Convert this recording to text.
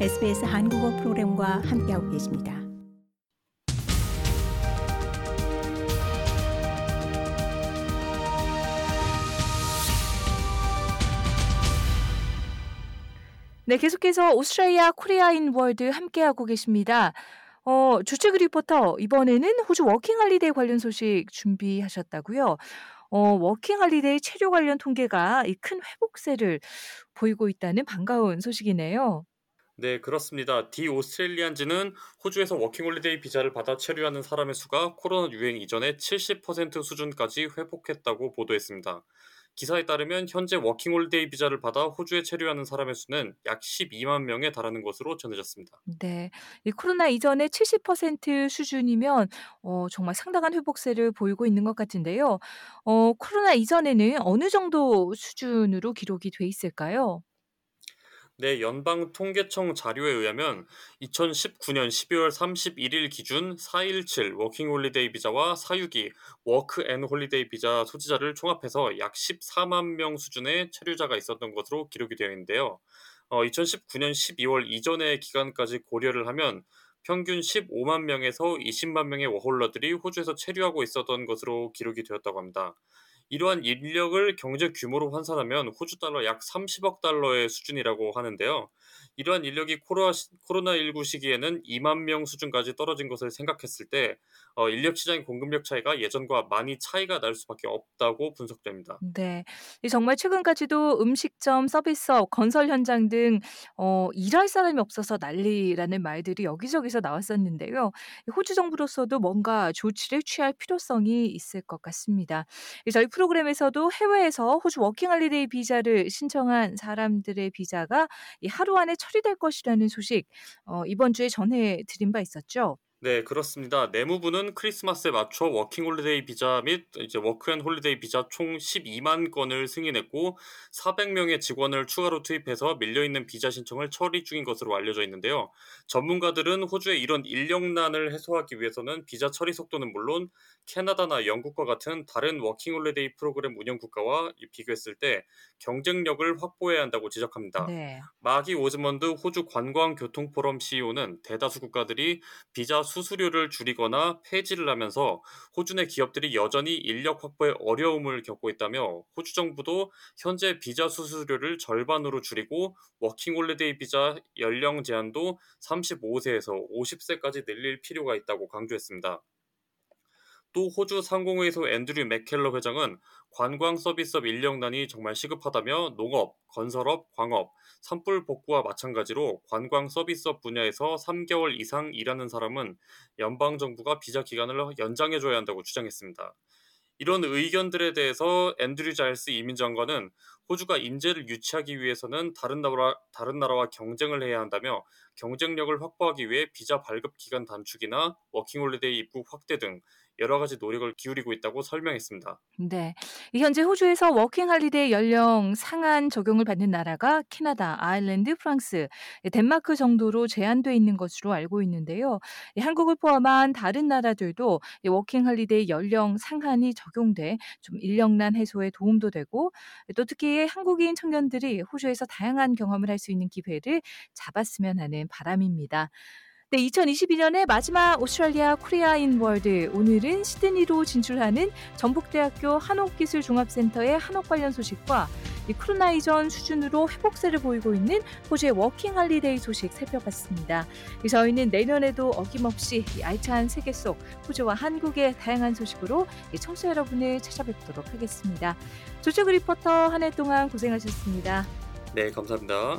SBS 한국어 프로그램과 함께하고 계십니다. 네, 계속해서 Australia Korea in World 함께하고 계십니다. 어, 조철 리포터, 이번에는 호주 워킹 할리데이 관련 소식 준비하셨다고요? 어, 워킹 할리데이 체류 관련 통계가 이 큰 회복세를 보이고 있다는 반가운 소식이네요. 네, 그렇습니다. The Australian지는 호주에서 워킹홀리데이 비자를 받아 체류하는 사람의 수가 코로나 유행 이전의 70% 수준까지 회복했다고 보도했습니다. 기사에 따르면 현재 워킹홀리데이 비자를 받아 호주에 체류하는 사람의 수는 약 12만 명에 달하는 것으로 전해졌습니다. 네. 이 코로나 이전의 70% 수준이면 어, 정말 상당한 회복세를 보이고 있는 것 같은데요. 어, 코로나 이전에는 어느 정도 수준으로 기록이 돼 있을까요? 네, 연방 통계청 자료에 의하면 2019년 12월 31일 기준 417 워킹 홀리데이 비자와 462 Work and Holiday 비자 소지자를 총합해서 약 14만 명 수준의 체류자가 있었던 것으로 기록이 되어 있는데요. 어, 2019년 12월 이전의 기간까지 고려를 하면 평균 15만 명에서 20만 명의 워홀러들이 호주에서 체류하고 있었던 것으로 기록이 되었다고 합니다. 이러한 인력을 경제 규모로 환산하면 호주 달러 약 30억 달러의 수준이라고 하는데요. 이러한 인력이 코로나19 시기에는 2만 명 수준까지 떨어진 것을 생각했을 때 어, 인력 시장의 공급력 차이가 예전과 많이 차이가 날 수밖에 없다고 분석됩니다. 네. 정말 최근까지도 음식점, 서비스업, 건설 현장 등 어, 일할 사람이 없어서 난리라는 말들이 여기저기서 나왔었는데요. 호주 정부로서도 뭔가 조치를 취할 필요성이 있을 것 같습니다. 저희 프로그램에서도 해외에서 호주 워킹할리데이 비자를 신청한 사람들의 비자가 하루 안에 처리될 것이라는 소식 어, 이번 주에 전해드린 바 있었죠. 네, 그렇습니다. 내무부는 크리스마스에 맞춰 워킹 홀리데이 비자 및 이제 Work and Holiday 비자 총 12만 건을 승인했고 400명의 직원을 추가로 투입해서 밀려 있는 비자 신청을 처리 중인 것으로 알려져 있는데요. 전문가들은 호주의 이런 인력난을 해소하기 위해서는 비자 처리 속도는 물론 캐나다나 영국과 같은 다른 워킹 홀리데이 프로그램 운영 국가와 비교했을 때 경쟁력을 확보해야 한다고 지적합니다. 네. 마기 오즈먼드 호주 관광 교통 포럼 CEO는 대다수 국가들이 비자 수 수료를 줄이거나 폐지를 하면서 호주 내 기업들이 여전히 인력 확보에 어려움을 겪고 있다며 호주 정부도 현재 비자 수수료를 절반으로 줄이고 워킹 홀리데이 비자 연령 제한도 35세에서 50세까지 늘릴 필요가 있다고 강조했습니다. 또 호주 상공회의소 앤드류 맥켈러 회장은 관광 서비스업 인력난이 정말 시급하다며 농업, 건설업, 광업, 산불 복구와 마찬가지로 관광 서비스업 분야에서 3개월 이상 일하는 사람은 연방 정부가 비자 기간을 연장해 줘야 한다고 주장했습니다. 이런 의견들에 대해서 앤드류 자일스 이민 장관은 호주가 인재를 유치하기 위해서는 다른 나라 다른 나라와 경쟁을 해야 한다며 경쟁력을 확보하기 위해 비자 발급 기간 단축이나 워킹홀리데이 입국 확대 등 여러 가지 노력을 기울이고 있다고 설명했습니다. 네. 현재 호주에서 워킹 할리데이 연령 상한 적용을 받는 나라가 캐나다, 아일랜드, 프랑스, 덴마크 정도로 제한돼 있는 것으로 알고 있는데요. 한국을 포함한 다른 나라들도 워킹 할리데이 연령 상한이 적용돼 좀 인력난 해소에 도움도 되고 또 특히 한국인 청년들이 호주에서 다양한 경험을 할 수 있는 기회를 잡았으면 하는 바람입니다. 네, 2022년의 마지막 Australia Korea in World. 오늘은 시드니로 진출하는 전북대학교 한옥기술종합센터의 한옥 관련 소식과 이 코로나 이전 수준으로 회복세를 보이고 있는 호주의 워킹 할리데이 소식 살펴봤습니다. 저희는 내년에도 어김없이 알찬 세계 속 호주와 한국의 다양한 소식으로 청취자 여러분을 찾아뵙도록 하겠습니다. 조철 리포터 한 해 동안 고생하셨습니다. 네, 감사합니다.